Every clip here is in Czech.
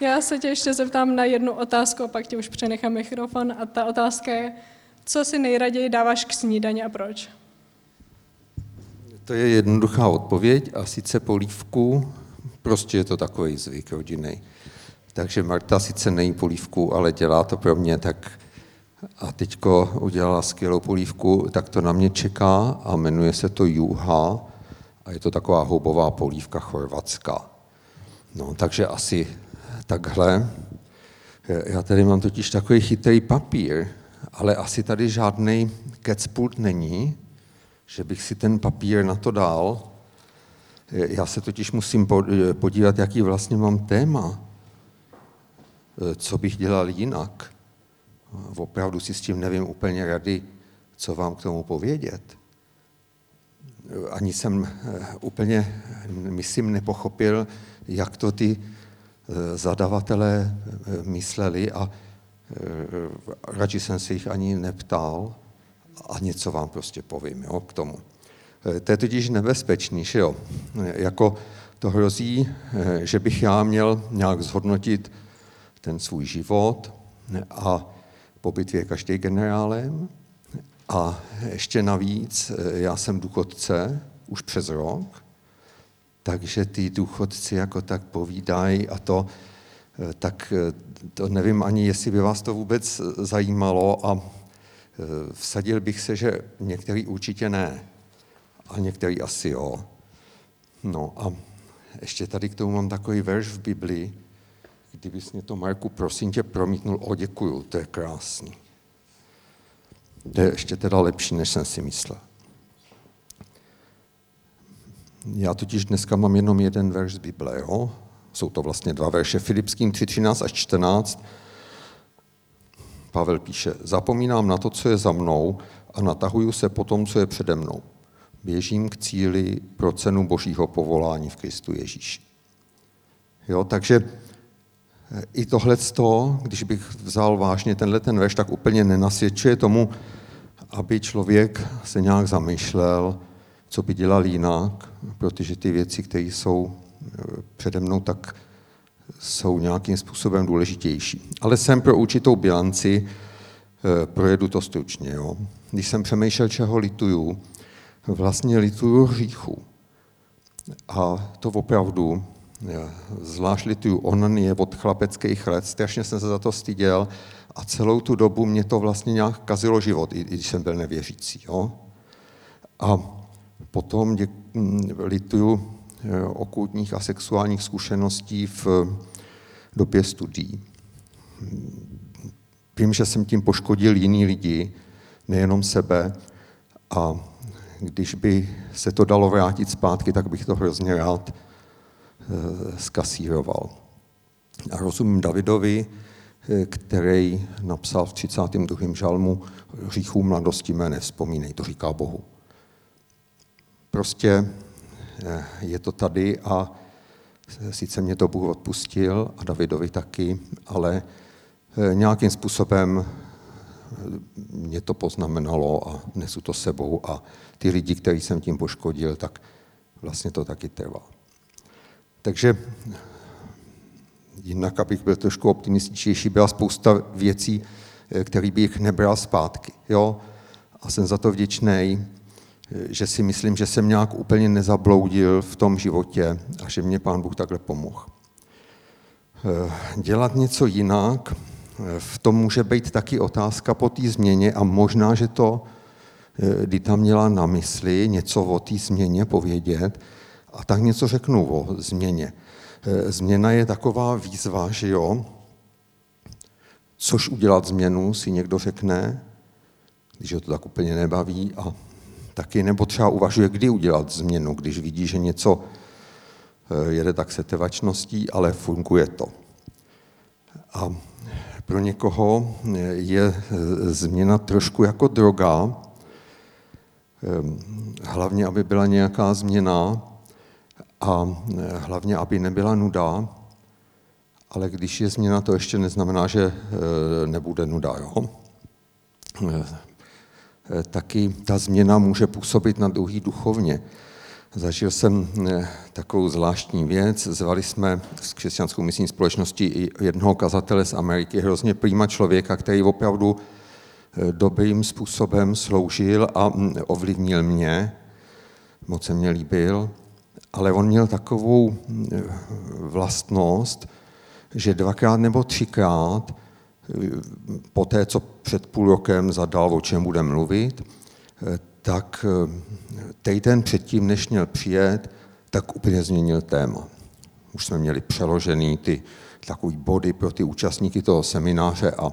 Já se tě ještě zeptám na jednu otázku a pak ti už přenechám mikrofon. A ta otázka je, co si nejraději dáváš k snídani a proč? To je jednoduchá odpověď a sice polívku, prostě je to takový zvyk rodinný. Takže Marta sice nejí polívku, ale dělá to pro mě, tak a teďko udělala skvělou polívku, tak to na mě čeká a jmenuje se to Juha a je to taková houbová polívka chorvatská. No, takže asi takhle. Já tady mám totiž takový chytrý papír, ale asi tady žádný kecpult není, že bych si ten papír na to dal. Já se totiž musím podívat, jaký vlastně mám téma. Co bych dělal jinak. Opravdu si s tím nevím úplně rady, co vám k tomu povědět. Ani jsem eh, úplně, myslím, nepochopil, jak to ty zadavatelé eh, mysleli a radši jsem se jich ani neptal a něco vám prostě povím jo, k tomu. To je totiž nebezpečný, že jo? Jako to hrozí, že bych já měl nějak zhodnotit ten svůj život a po bitvě každý generálem. A ještě navíc, já jsem důchodce už přes rok, takže ty důchodci jako tak povídají a to, tak to nevím ani, jestli by vás to vůbec zajímalo a vsadil bych se, že některý určitě ne a některý asi jo. No a ještě tady k tomu mám takový verš v Biblii, kdybys mě to, Marku, prosím tě, promítnul, o děkuju, to je krásný. To je ještě teda lepší, než jsem si myslel. Já totiž dneska mám jenom jeden verš z Bible, jo? Jsou to vlastně dva verše, Filipským 3.13 až 14. Pavel píše, zapomínám na to, co je za mnou a natahuju se po tom, co je přede mnou. Běžím k cíli pro cenu božího povolání v Kristu Ježíši. Jo, takže i tohle, když bych vzal vážně tenhle ten verš, tak úplně nenasvědčuje tomu, aby člověk se nějak zamýšlel, co by dělal jinak, protože ty věci, které jsou eh, přede mnou, tak jsou nějakým způsobem důležitější. Ale jsem pro určitou bilanci, eh, projedu to stručně. Jo. Když jsem přemýšlel, čeho lituju, vlastně lituju hříchu. A to opravdu zvlášť lituju onanie od chlapeckých let, strašně jsem se za to styděl a celou tu dobu mě to vlastně nějak kazilo život, i když jsem byl nevěřící. Jo? A potom dě, lituju e, okultních a sexuálních zkušeností v době studií. Vím, že jsem tím poškodil jiný lidi, nejenom sebe, a když by se to dalo vrátit zpátky, tak bych to hrozně rád Eh, skasíroval. A rozumím Davidovi, eh, který napsal v 32. žalmu hříchů mladosti mé nevzpomínej, to říká Bohu. Prostě eh, je to tady a sice mě to Bůh odpustil a Davidovi taky, ale nějakým způsobem mě to poznamenalo a nesu to sebou a ty lidi, který jsem tím poškodil, tak vlastně to taky trvá. Takže jinak, abych byl trošku optimističtější, byla spousta věcí, eh, které bych nebral zpátky. Jo? A jsem za to vděčný, eh, že si myslím, že jsem nějak úplně nezabloudil v tom životě a že mě pán Bůh takhle pomohl. Eh, dělat něco jinak, v tom může být taky otázka po té změně a možná, že to Dita měla na mysli něco o té změně povědět, a tak něco řeknu o změně. Změna je taková výzva, že jo, což udělat změnu, si někdo řekne, když ho to tak úplně nebaví a taky nebo třeba uvažuje, kdy udělat změnu, když vidí, že něco e, jede tak setrvačností, ale funguje to. A pro někoho je e, změna trošku jako droga, hlavně, aby byla nějaká změna, a hlavně, aby nebyla nuda, ale když je změna, to ještě neznamená, že nebude nuda. Jo? E, taky ta změna může působit na druhý duchovně. Zažil jsem eh, takovou zvláštní věc. Zvali jsme z křesťanskou misijní společnosti i jednoho kazatele z Ameriky, hrozně prýma člověka, který opravdu eh, dobrým způsobem sloužil a mm, ovlivnil mě. Moc se mě líbil. Ale on měl takovou vlastnost, že dvakrát nebo třikrát po té, co před půl rokem zadal, o čem bude mluvit, tak týden předtím, než měl přijet, tak úplně změnil téma. Už jsme měli přeložený ty takový body pro ty účastníky toho semináře a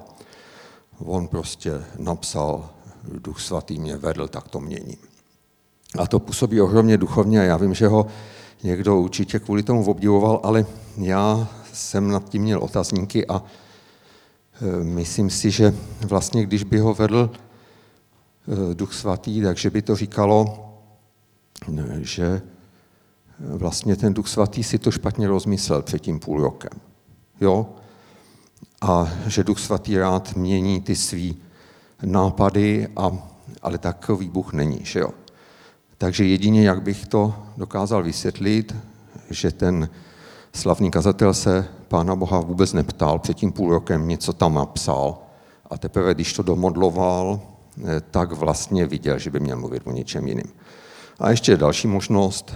on prostě napsal, Duch Svatý mě vedl, tak to měním. A to působí ohromně duchovně a já vím, že ho někdo určitě kvůli tomu obdivoval, ale já jsem nad tím měl otazníky a myslím si, že vlastně, když by ho vedl e, Duch Svatý, takže by to říkalo, že vlastně ten Duch Svatý si to špatně rozmyslel před tím půl rokem. Jo? A že Duch Svatý rád mění ty svý nápady, a, ale takový Bůh není. Že jo? Takže jedině, jak bych to dokázal vysvětlit, že ten slavný kazatel se Pána Boha vůbec neptal, před tím půl rokem něco tam napsal a teprve, když to domodloval, eh, tak vlastně viděl, že by měl mluvit o něčem jiným. A ještě další možnost,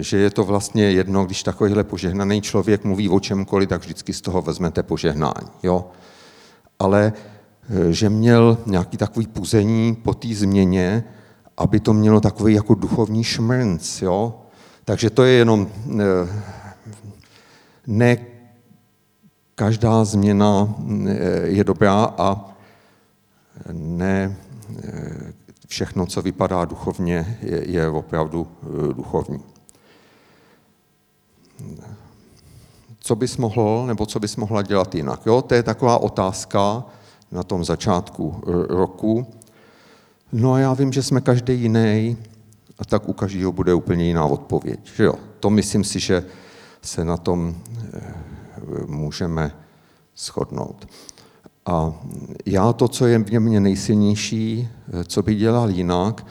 že je to vlastně jedno, když takovýhle požehnaný člověk mluví o čemkoliv, tak vždycky z toho vezmete požehnání. Jo? Ale eh, že měl nějaký takový puzení po té změně, aby to mělo takový jako duchovní šmrnc. Jo? Takže to je jenom eh, ne každá změna eh, je dobrá a ne eh, všechno, co vypadá duchovně, je, opravdu eh, duchovní. Co bys mohl, nebo co bys mohla dělat jinak? Jo? To je taková otázka na tom začátku roku. No a já vím, že jsme každý jiný, a tak u každého bude úplně jiná odpověď. Že jo? To myslím si, že se na tom můžeme shodnout. A já to, co je v mě nejsilnější, eh, co bych dělal jinak,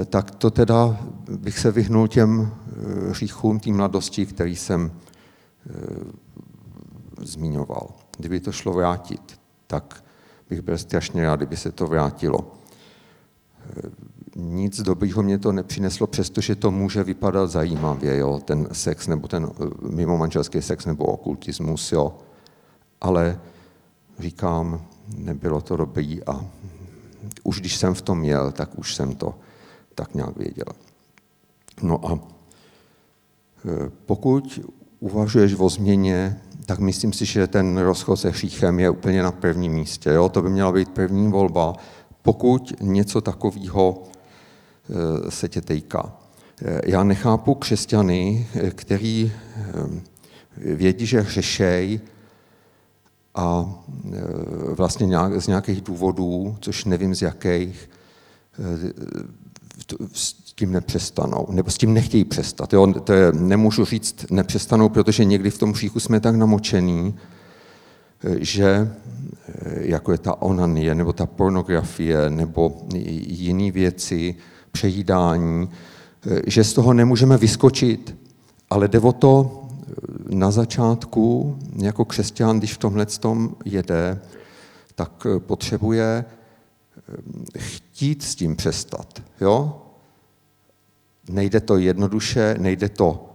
eh, tak to teda bych se vyhnul těm hříchům, tým mladosti, který jsem zmiňoval. Kdyby to šlo vrátit, tak bych byl strašně rád, kdyby se to vrátilo nic dobrýho mě to nepřineslo, přestože to může vypadat zajímavě, jo, ten sex nebo ten eh, mimo manželský sex nebo okultismus, jo. Ale říkám, nebylo to dobrý a už když jsem v tom jel, tak už jsem to tak nějak věděl. No a eh, pokud uvažuješ o změně, tak myslím si, že ten rozchod se hříchem je úplně na prvním místě. Jo? To by měla být první volba, pokud něco takového se tě týká. Eh, já nechápu křesťany, eh, který vědí, že hřešej a vlastně z nějakých důvodů, což nevím z jakých, s tím nepřestanou, nebo s tím nechtějí přestat. Jo? To je, nemůžu říct nepřestanou, protože někdy v tom hříchu jsme tak namočení, že jako je ta onanie, nebo ta pornografie, nebo jiné věci, přejídání, že z toho nemůžeme vyskočit, ale jde o to na začátku, jako křesťan, když v tomhle tom jede, tak potřebuje eh, chtít s tím přestat. Jo? Nejde to jednoduše, nejde to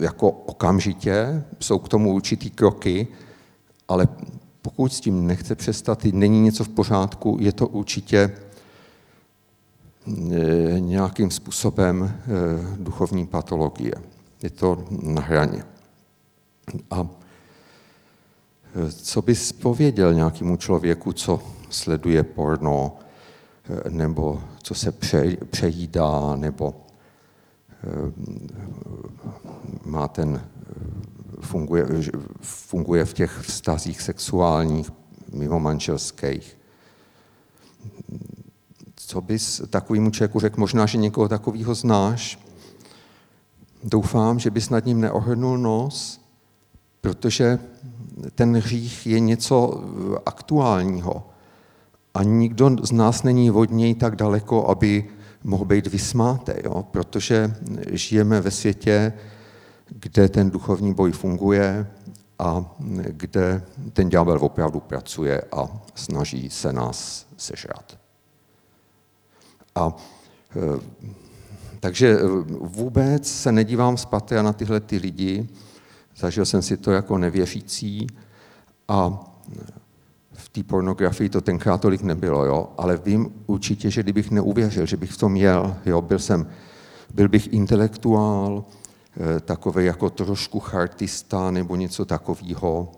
jako okamžitě, jsou k tomu určitý kroky, ale pokud s tím nechce přestat, není něco v pořádku, je to určitě Eh, nějakým způsobem eh, duchovní patologie. Je to na hraně. A eh, co bys pověděl nějakému člověku, co sleduje porno, nebo co se přejídá, nebo má ten, funguje, funguje v těch vztazích sexuálních, mimo manželských, co bys takovému člověku řekl? Možná, že někoho takového znáš. Doufám, že bys nad ním neohrnul nos, protože ten hřích je něco aktuálního. A nikdo z nás není od něj tak daleko, aby mohl být vysmáté, jo? protože žijeme ve světě, kde ten duchovní boj funguje a kde ten ďábel opravdu pracuje a snaží se nás sežrat. A e, takže vůbec se nedívám zpátky na tyhle ty lidi, zažil jsem si to jako nevěřící a v té pornografii to tenkrát tolik nebylo, jo? ale vím určitě, že kdybych neuvěřil, že bych v tom jel, jo? Byl, jsem, byl bych intelektuál, eh, takový jako trošku chartista nebo něco takového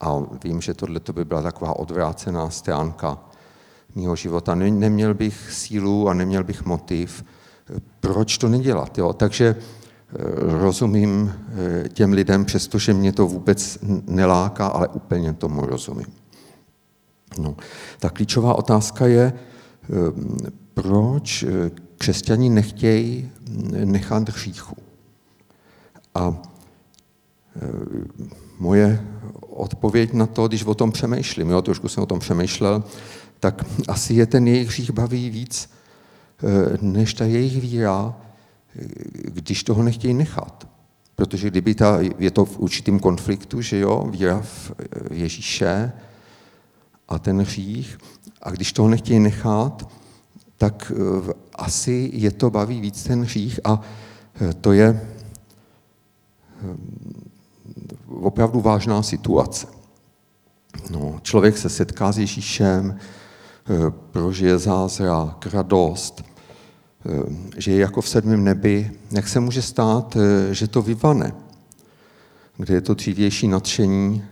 a vím, že tohle by byla taková odvrácená stránka mého života. Neměl bych sílu a neměl bych motiv, eh, proč to nedělat. Jo? Takže eh, rozumím těm lidem, přestože mě to vůbec neláká, ale úplně tomu rozumím. No, ta klíčová otázka je, ehm, proč eh, křesťani nechtějí nechat hříchu. A eh, moje odpověď na to, když o tom přemýšlím, jo, trošku jsem o tom přemýšlel, tak asi je ten jejich hřích baví víc, eh, než ta jejich víra, když toho nechtějí nechat. Protože kdyby ta, je to v určitém konfliktu, že jo, víra v Ježíše, a ten hřích. A když toho nechtějí nechat, tak eh, asi je to baví víc ten hřích a eh, to je eh, opravdu vážná situace. No, člověk se setká s Ježíšem, prožije zázrak, radost, že je jako v sedmém nebi. Jak se může stát, že to vyvane? Kde je to dřívější nadšení?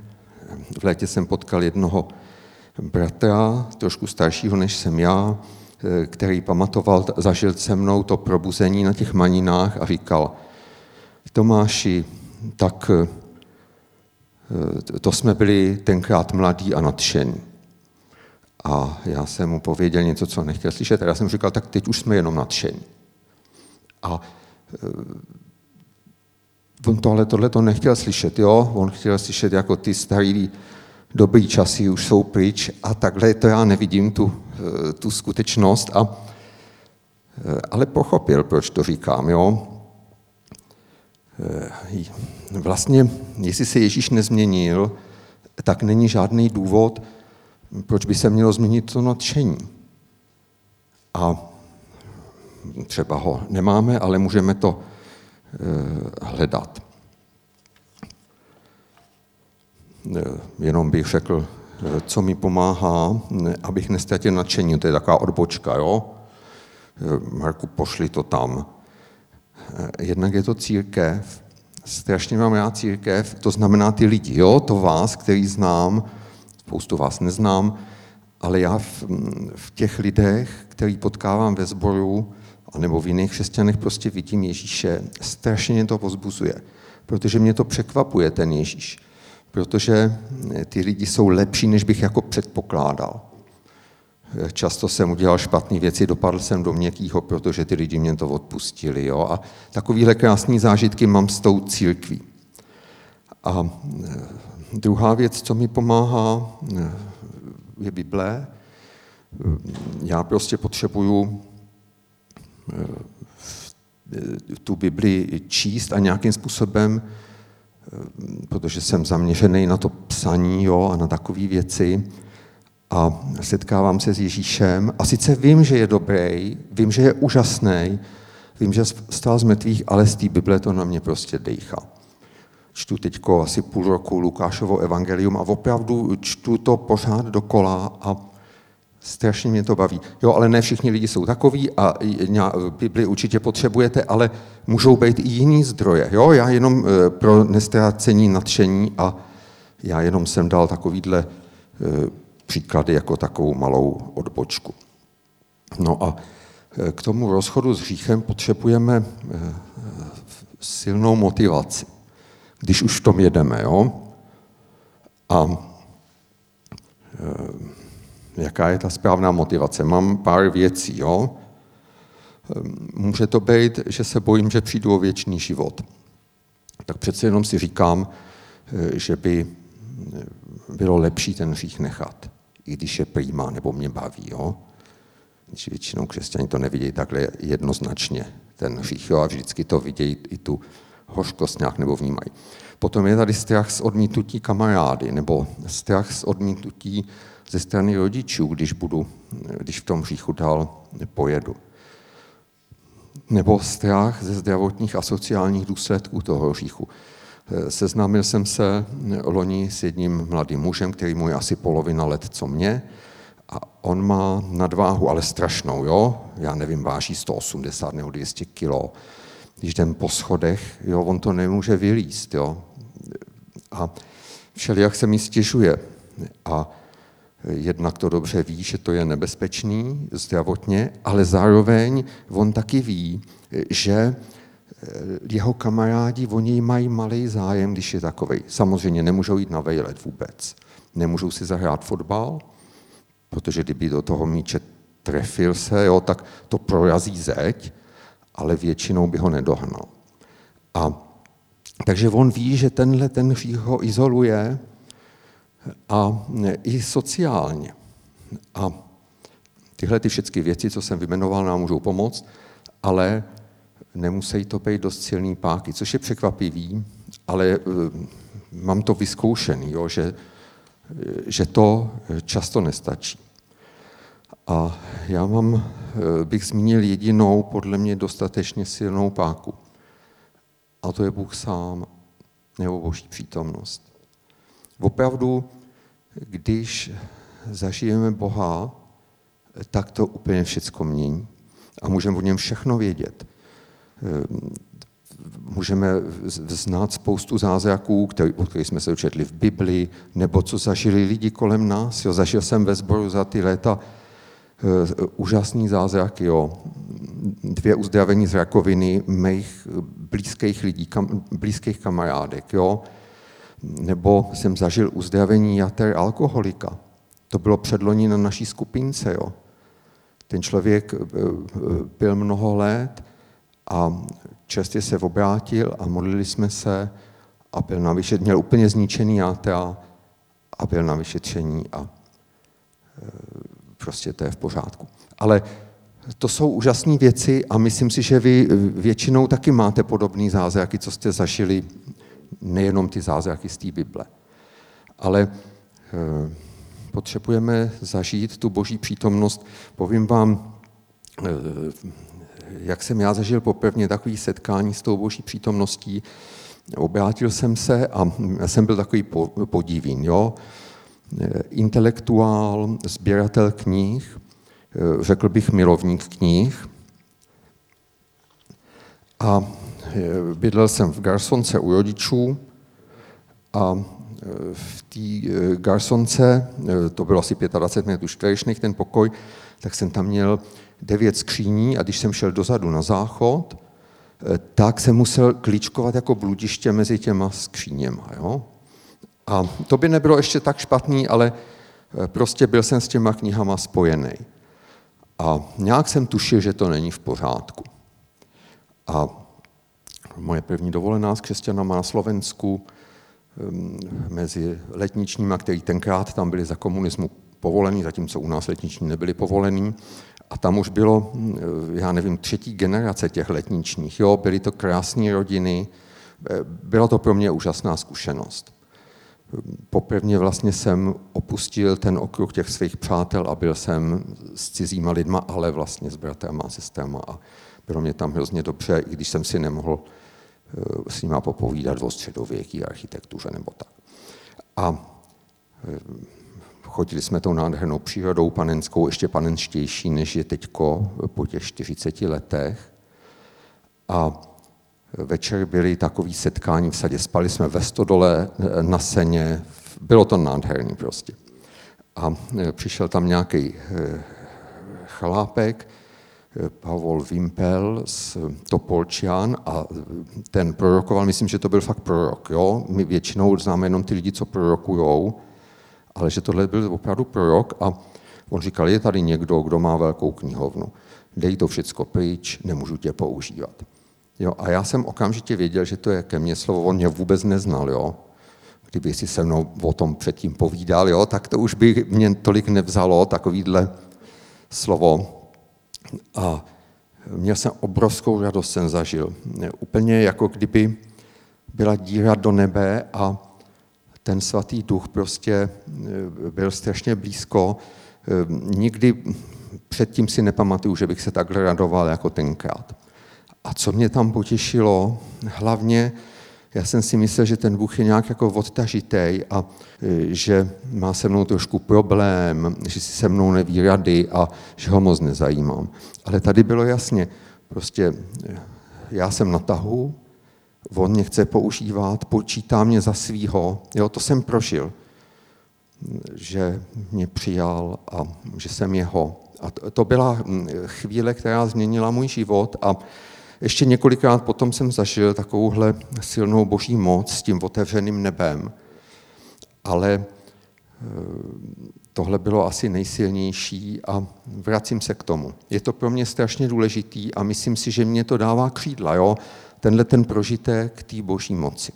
V létě jsem potkal jednoho bratra, trošku staršího než jsem já, eh, který pamatoval, zažil se mnou to probuzení na těch maninách a říkal, Tomáši, tak eh, to jsme byli tenkrát mladí a nadšení. A já jsem mu pověděl něco, co nechtěl slyšet, a já jsem říkal, tak teď už jsme jenom nadšení. A eh, on tohle, tohle to nechtěl slyšet, jo? On chtěl slyšet jako ty starý dobrý časy už jsou pryč a takhle to já nevidím, tu, eh, tu skutečnost. A, eh, ale pochopil, proč to říkám. Jo? Vlastně, jestli se Ježíš nezměnil, tak není žádný důvod, proč by se mělo změnit to nadšení. A třeba ho nemáme, ale můžeme to hledat. Eh, jenom bych řekl, eh, co mi pomáhá, abych nestratil nadšení. To je taková odbočka, jo? Eh, Marku, pošli to tam. Jednak je to církev, strašně mám rád církev, to znamená ty lidi, jo? To vás, který znám, spoustu vás neznám, ale já v, v těch lidech, který potkávám ve sboru, nebo v jiných křesťanech prostě vidím Ježíše, strašně mě to pozbuzuje, protože mě to překvapuje, ten Ježíš protože eh, ty lidi jsou lepší, než bych jako předpokládal. Eh, často jsem udělal špatné věci, dopadl jsem do měkkýho, protože ty lidi mě to odpustili. Jo? A takovýhle krásné zážitky mám s tou církví. A eh, druhá věc, co mi pomáhá, je Bible. Já prostě potřebuju tu Bibli číst a nějakým způsobem protože jsem zaměřený na to psaní jo, a na takové věci a setkávám se s Ježíšem a sice vím, že je dobrý, vím, že je úžasný, vím, že stál z mrtvých, ale z té Bible to na mě prostě dejchá. Čtu teď asi půl roku Lukášovo evangelium a opravdu čtu to pořád dokola a Strašně mě to baví. Jo, ale ne všichni lidi jsou takový a Bibli určitě potřebujete, ale můžou být i jiný zdroje. Jo, já jenom eh, pro nestrácení nadšení a já jenom jsem dal takovýhle eh, příklady jako takovou malou odbočku. No a eh, k tomu rozchodu s hříchem potřebujeme silnou motivaci, když už v tom jedeme. Jo? A jaká je ta správná motivace. Mám pár věcí. Jo? Může to být, že se bojím, že přijdu o věčný život. Tak přece jenom si říkám, že by bylo lepší ten hřích nechat, i když je prýma nebo mě baví. Jo? Když většinou křesťani to nevidějí takhle jednoznačně, ten hřích, jo, a vždycky to vidějí i tu hořkost nějak nebo vnímají. Potom je tady strach z odmítnutí kamarády, nebo strach z odmítnutí ze strany rodičů, když, budu, když v tom hříchu dál pojedu. Nebo strach ze zdravotních a sociálních důsledků toho hříchu. Seznámil jsem se loni s jedním mladým mužem, který mu je asi polovina let, co mě, a on má nadváhu, ale strašnou, jo? Já nevím, váží 180 nebo 200 kilo. Když jdem po schodech, jo, on to nemůže vylíst, jo? A všelijak se mi stěžuje. A jednak to dobře ví, že to je nebezpečný zdravotně, ale zároveň on taky ví, že jeho kamarádi, oni mají malý zájem, když je takový. Samozřejmě nemůžou jít na vejlet vůbec. Nemůžou si zahrát fotbal, protože kdyby do toho míče trefil se, jo, tak to prorazí zeď, ale většinou by ho nedohnal. A takže on ví, že tenhle ten hřích ho izoluje a i sociálně. A tyhle ty všechny věci, co jsem vymenoval, nám můžou pomoct, ale nemusí to být dost silný páky, což je překvapivý, ale mám to vyzkoušený, jo, že že to často nestačí. A já mám, bych zmínil jedinou, podle mě dostatečně silnou páku. A to je Bůh sám, nebo Boží přítomnost. Opravdu, když zažijeme Boha, tak to úplně všecko mění. A můžeme o něm všechno vědět můžeme znát spoustu zázraků, který, o kterých jsme se dočetli v Bibli, nebo co zažili lidi kolem nás. Jo. Zažil jsem ve sboru za ty léta úžasný zázraky, jo. dvě uzdravení z rakoviny mých blízkých lidí, kam, blízkých kamarádek. Jo. Nebo jsem zažil uzdravení jater alkoholika. To bylo předloní na naší skupince. Jo. Ten člověk eh, eh, byl mnoho let a čerstvě se obrátil a modlili jsme se a byl na vyšetření, měl úplně zničený játra a byl na vyšetření a prostě to je v pořádku. Ale to jsou úžasné věci a myslím si, že vy většinou taky máte podobné zázraky, co jste zažili, nejenom ty zázraky z té Bible. Ale e, potřebujeme zažít tu boží přítomnost. Povím vám, e, jak jsem já zažil poprvé takové setkání s tou boží přítomností, obrátil jsem se a jsem byl takový podivín, jo? Intelektuál, sběratel knih, řekl bych milovník knih. A bydlel jsem v Garsonce u rodičů a v té Garsonce, to bylo asi 25 metrů čtverečných ten pokoj, tak jsem tam měl devět skříní a když jsem šel dozadu na záchod, eh, tak jsem musel klíčkovat jako bludiště mezi těma skříněma. Jo? A to by nebylo ještě tak špatný, ale eh, prostě byl jsem s těma knihama spojený. A nějak jsem tušil, že to není v pořádku. A moje první dovolená s křesťanama na Slovensku ehm, mezi letničníma, který tenkrát tam byli za komunismu povolený, zatímco u nás letniční nebyli povolený, a tam už bylo, já nevím, třetí generace těch letničních. Jo, byly to krásné rodiny, byla to pro mě úžasná zkušenost. Poprvně vlastně jsem opustil ten okruh těch svých přátel a byl jsem s cizíma lidma, ale vlastně s bratrama a sestrama a bylo mě tam hrozně dobře, i když jsem si nemohl eh, s nima popovídat o středověké architektuře nebo tak. A eh, chodili jsme tou nádhernou přírodou panenskou, ještě panenštější, než je teďko po těch 40 letech. A večer byly takový setkání v sadě. Spali jsme ve stodole na seně, bylo to nádherný prostě. A e, přišel tam nějaký e, chlápek, Pavol Vimpel z Topolčian a ten prorokoval, myslím, že to byl fakt prorok. Jo? My většinou známe jenom ty lidi, co prorokujou, ale že tohle byl opravdu prorok a on říkal, je tady někdo, kdo má velkou knihovnu, dej to všecko pryč, nemůžu tě používat. Jo, a já jsem okamžitě věděl, že to je ke mně slovo, on mě vůbec neznal, jo. Kdyby si se mnou o tom předtím povídal, jo, tak to už by mě tolik nevzalo, takovýhle slovo. A měl jsem obrovskou radost, jsem zažil. Úplně jako kdyby byla díra do nebe a ten svatý duch prostě eh, byl strašně blízko. Eh, nikdy předtím si nepamatuju, že bych se takhle radoval jako tenkrát. A co mě tam potěšilo, hlavně já jsem si myslel, že ten Bůh je nějak jako odtažitej a e, že má se mnou trošku problém, že si se mnou neví rady a že ho moc nezajímám. Ale tady bylo jasně, prostě e, já jsem na tahu, on mě chce používat, počítá mě za svýho, jo, to jsem prožil, že mě přijal a že jsem jeho. A to, to byla chvíle, která změnila můj život a ještě několikrát potom jsem zažil takovouhle silnou boží moc s tím otevřeným nebem, ale e, tohle bylo asi nejsilnější a vracím se k tomu. Je to pro mě strašně důležitý a myslím si, že mě to dává křídla, jo? tenhle ten prožitek té boží moci.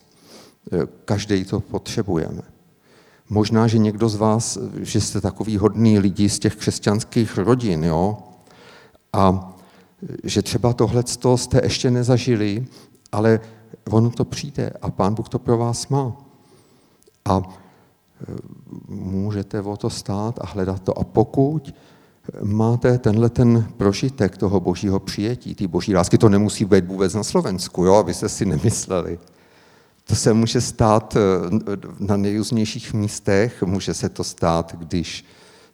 E, Každý to potřebujeme. Možná, že někdo z vás, že jste takový hodný lidi z těch křesťanských rodin, jo? A že třeba tohle jste ještě nezažili, ale ono to přijde a Pán Bůh to pro vás má. A e, můžete o to stát a hledat to. A pokud máte tenhle ten prožitek toho božího přijetí, ty boží lásky, to nemusí být vůbec na Slovensku, jo, abyste si nemysleli. To se může stát e, na nejrůznějších místech, může se to stát, když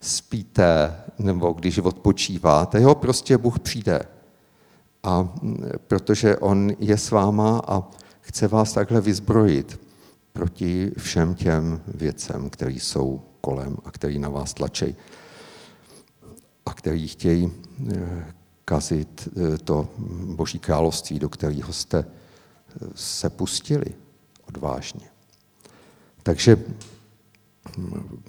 spíte nebo když odpočíváte. Jo, prostě Bůh přijde a protože on je s váma a chce vás takhle vyzbrojit proti všem těm věcem, které jsou kolem a které na vás tlačí a který chtějí eh, kazit eh, to boží království, do kterého jste eh, se pustili odvážně. Takže hm,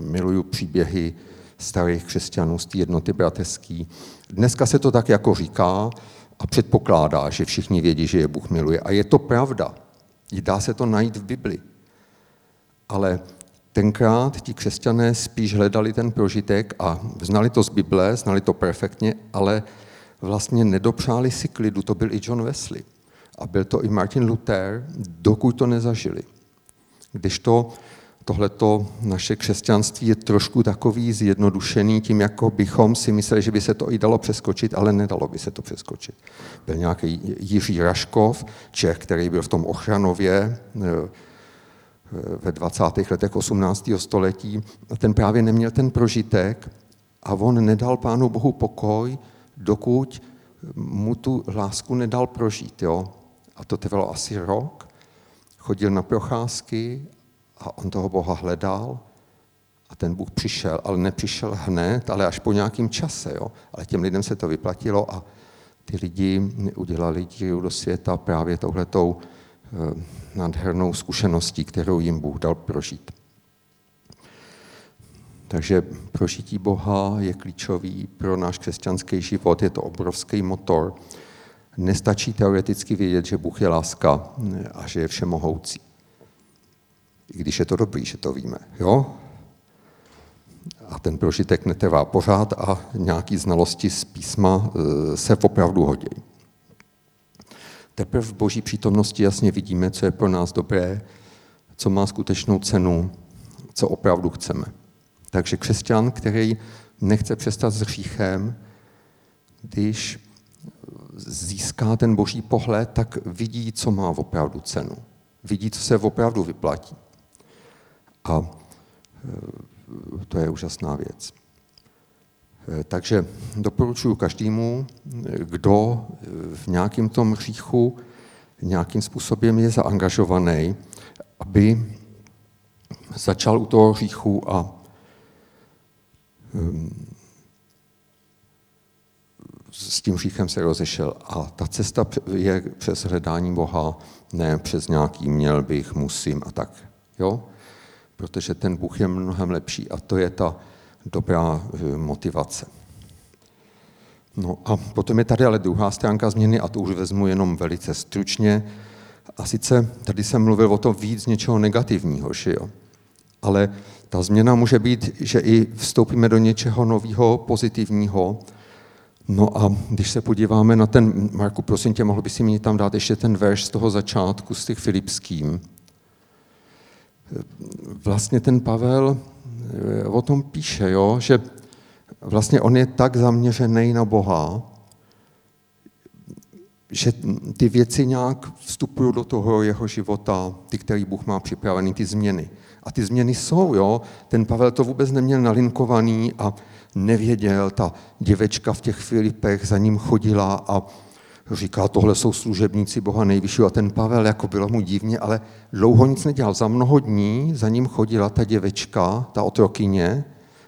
miluju příběhy starých křesťanů z té jednoty bratrský. Dneska se to tak jako říká a předpokládá, že všichni vědí, že je Bůh miluje. A je to pravda. Dá se to najít v Bibli. Ale tenkrát ti křesťané spíš hledali ten prožitek a znali to z Bible, znali to perfektně, ale vlastně nedopřáli si klidu. To byl i John Wesley. A byl to i Martin Luther, dokud to nezažili. Když to tohleto naše křesťanství je trošku takový zjednodušený tím, jako bychom si mysleli, že by se to i dalo přeskočit, ale nedalo by se to přeskočit. Byl nějaký Jiří Raškov, Čech, který byl v tom Ochranově eh, ve 20. letech 18. století a ten právě neměl ten prožitek a on nedal Pánu Bohu pokoj, dokud mu tu lásku nedal prožít. Jo? A to trvalo asi rok. Chodil na procházky a on toho Boha hledal a ten Bůh přišel, ale nepřišel hned, ale až po nějakém čase. Jo? Ale těm lidem se to vyplatilo a ty lidi udělali díru do světa právě touhletou eh, nádhernou zkušeností, kterou jim Bůh dal prožít. Takže prožití Boha je klíčový pro náš křesťanský život, je to obrovský motor. Nestačí teoreticky vědět, že Bůh je láska a že je všemohoucí i když je to dobrý, že to víme. Jo? A ten prožitek netrvá pořád a nějaký znalosti z písma e, se opravdu hodí. Teprve v boží přítomnosti jasně vidíme, co je pro nás dobré, co má skutečnou cenu, co opravdu chceme. Takže křesťan, který nechce přestat s hříchem, když získá ten boží pohled, tak vidí, co má opravdu cenu. Vidí, co se opravdu vyplatí. A e, to je úžasná věc. E, takže doporučuji každému, kdo v nějakém tom hříchu nějakým způsobem je zaangažovaný, aby začal u toho hříchu a s tím hříchem se rozešel. A ta cesta je přes hledání Boha, ne přes nějaký měl bych, musím a tak. Jo? Protože ten Bůh je mnohem lepší a to je ta dobrá eh, motivace. No a potom je tady ale druhá stránka změny a to už vezmu jenom velice stručně. A sice tady jsem mluvil o tom víc něčeho negativního, že jo? Ale ta změna může být, že i vstoupíme do něčeho nového, pozitivního No a když se podíváme na ten, Marku, prosím tě, mohl by si mi tam dát ještě ten verš z toho začátku, z těch Filipským. Vlastně ten Pavel eh, o tom píše, jo, že vlastně on je tak zaměřený na Boha, že ty věci nějak vstupují do toho jeho života, ty, který Bůh má připravený, ty změny. A ty změny jsou, jo. Ten Pavel to vůbec neměl nalinkovaný a nevěděl, ta děvečka v těch Filipech za ním chodila a říká, tohle jsou služebníci Boha nejvyššího. A ten Pavel, jako bylo mu divně, ale dlouho nic nedělal. Za mnoho dní za ním chodila ta děvečka, ta otrokyně,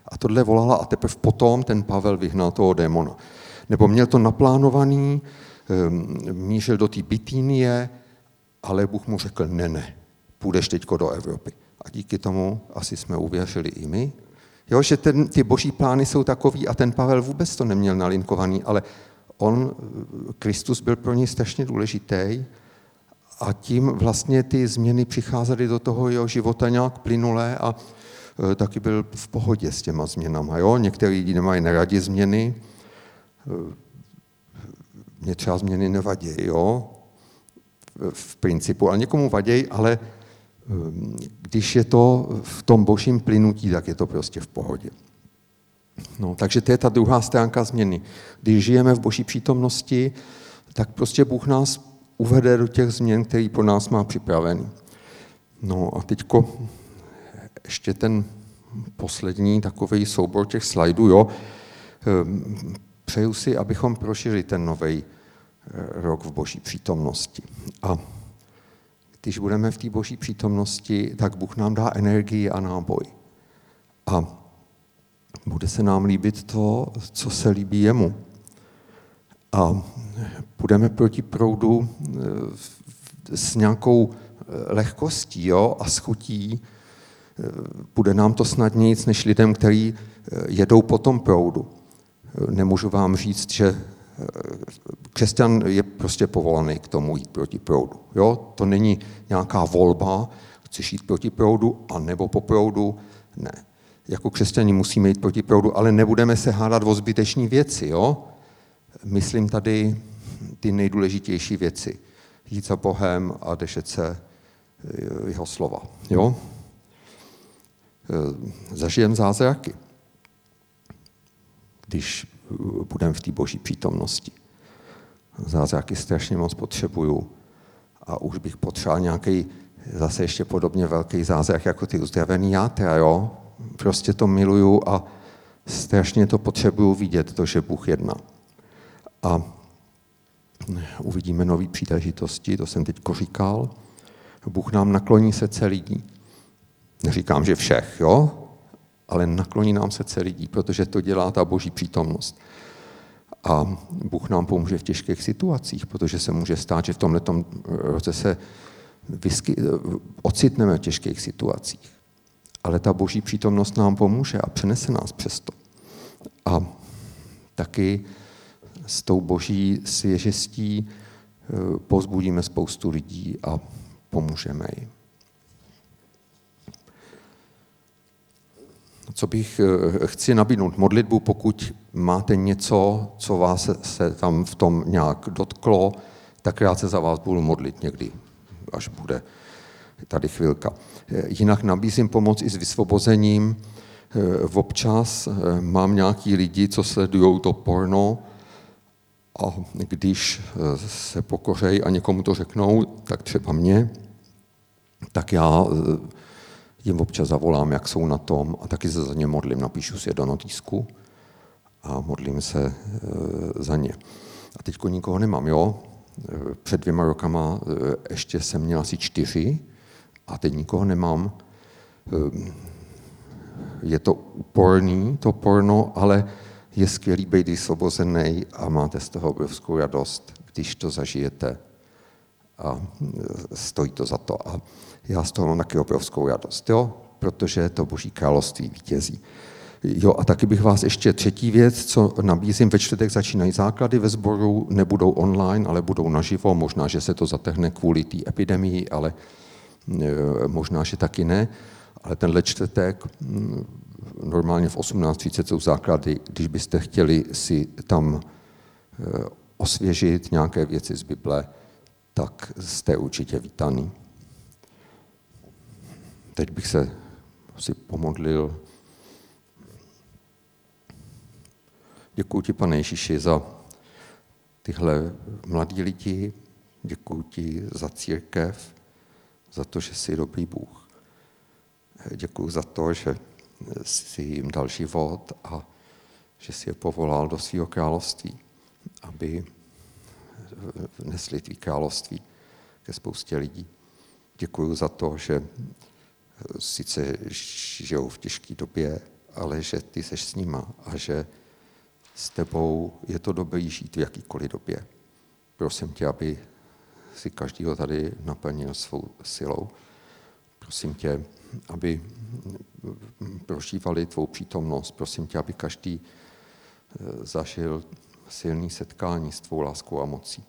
a tohle volala a teprve potom ten Pavel vyhnal toho démona. Nebo měl to naplánovaný, ehm, mířil do té Bitínie, ale Bůh mu řekl, ne, ne, půjdeš teďko do Evropy. A díky tomu asi jsme uvěřili i my, Jo, že ten, ty boží plány jsou takový a ten Pavel vůbec to neměl nalinkovaný, ale on, Kristus byl pro něj strašně důležitý a tím vlastně ty změny přicházely do toho jeho života nějak plynulé a e, taky byl v pohodě s těma změnama. Jo? Někteří lidi nemají neradi změny, e, mě třeba změny nevadí, jo? v principu, ale někomu vadějí, ale Ehm, když je to v tom božím plynutí, tak je to prostě v pohodě. No, takže to je ta druhá stránka změny. Když žijeme v boží přítomnosti, tak prostě Bůh nás uvede do těch změn, který pro nás má připravený. No a teďko ještě ten poslední takový soubor těch slajdů, jo. Ehm, přeju si, abychom prošili ten nový eh, rok v boží přítomnosti. A když budeme v té boží přítomnosti, tak Bůh nám dá energii a náboj. A bude se nám líbit to, co se líbí jemu. A budeme proti proudu eh, s nějakou eh, lehkostí jo, a schutí. Bude nám to snadněji než lidem, kteří jedou po tom proudu. Nemůžu vám říct, že křesťan je prostě povolaný k tomu jít proti proudu. Jo? To není nějaká volba, chceš jít proti proudu a nebo po proudu. Ne. Jako křesťani musíme jít proti proudu, ale nebudeme se hádat o zbytečné věci. Jo? Myslím tady ty nejdůležitější věci. Jít za Bohem a držet se eh, jeho slova. Jo? Eh, zažijem zázraky, když budeme v té boží přítomnosti. Zázraky strašně moc potřebuju a už bych potřeboval nějaký zase ještě podobně velký zázrak jako ty uzdravený játra, jo? Prostě to miluju a strašně to potřebuju vidět, to, že Bůh jedná. A uvidíme nové příležitosti, to jsem teď říkal. Bůh nám nakloní srdce lidí. Neříkám, že všech, jo? ale nakloní nám srdce lidí, protože to dělá ta boží přítomnost. A Bůh nám pomůže v těžkých situacích, protože se může stát, že v tomto roce se vysky, ocitneme v těžkých situacích. Ale ta boží přítomnost nám pomůže a přenese nás přesto. A taky s tou boží svěžestí eh, pozbudíme spoustu lidí a pomůžeme jim. co bych eh, chci nabídnout modlitbu, pokud máte něco, co vás se tam v tom nějak dotklo, tak já se za vás budu modlit někdy, až bude tady chvilka. Eh, jinak nabízím pomoc i s vysvobozením. Eh, občas mám nějaký lidi, co sledují to porno a když se pokořejí a někomu to řeknou, tak třeba mě, tak já jim občas zavolám, jak jsou na tom a taky se za ně modlím, napíšu si je do notýsku a modlím se za ně. A teď nikoho nemám, jo? Před dvěma rokama ještě jsem měl asi čtyři a teď nikoho nemám. Je to úporný, to porno, ale je skvělý být vysvobozený a máte z toho obrovskou radost, když to zažijete a stojí to za to. A já z toho mám taky obrovskou radost, jo? protože to Boží království vítězí. Jo, a taky bych vás ještě třetí věc, co nabízím, ve čtvrtek začínají základy ve sboru, nebudou online, ale budou naživo, možná, že se to zatehne kvůli té epidemii, ale e, možná, že taky ne. Ale tenhle čtvrtek, normálně v 18.30 jsou základy, když byste chtěli si tam osvěžit nějaké věci z Bible, tak jste určitě vítaný. Teď bych se si pomodlil. Děkuji ti, pane Ježíši, za tyhle mladí lidi, děkuji ti za církev, za to, že jsi dobrý Bůh. Děkuji za to, že jsi jim dal život a že jsi je povolal do svého království, aby nesli tvý království ke spoustě lidí. Děkuji za to, že sice žijou v těžké době, ale že ty seš s nima a že s tebou je to dobrý žít v jakýkoliv době. Prosím tě, aby si každýho tady naplnil svou silou. Prosím tě, aby prožívali tvou přítomnost. Prosím tě, aby každý eh, zažil silný setkání s tvou láskou a mocí.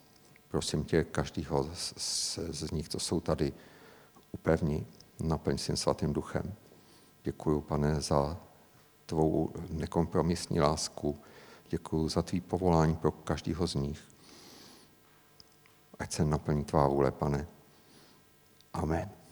Prosím tě, každýho z, z nich, co jsou tady, upevni, naplň svým svatým duchem. Děkuji, pane, za tvou nekompromisní lásku. Děkuji za tvý povolání pro každého z nich. Ať se naplní tvá vůle, pane. Amen.